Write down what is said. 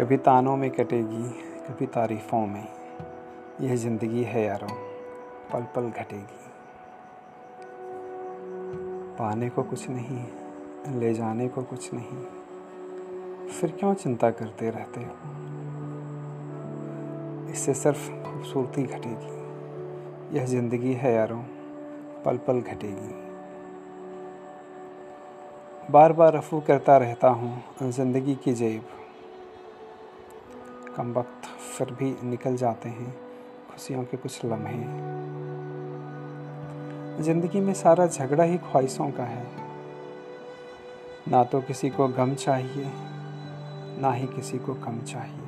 कभी तानों में कटेगी, कभी तारीफ़ों में। यह ज़िंदगी है यारों पल पल घटेगी। पाने को कुछ नहीं, ले जाने को कुछ नहीं। फिर क्यों चिंता करते रहते हो? इससे सिर्फ़ खूबसूरती घटेगी। यह ज़िंदगी है यारों पल पल घटेगी। बार बार रफू करता रहता हूँ, ज़िंदगी की जेब। कम वक्त फिर भी निकल जाते हैं, खुशियों के कुछ लम्हे। ज़िंदगी में सारा झगड़ा ही ख्वाहिशों का है। ना तो किसी को गम चाहिए, ना ही किसी को कम चाहिए।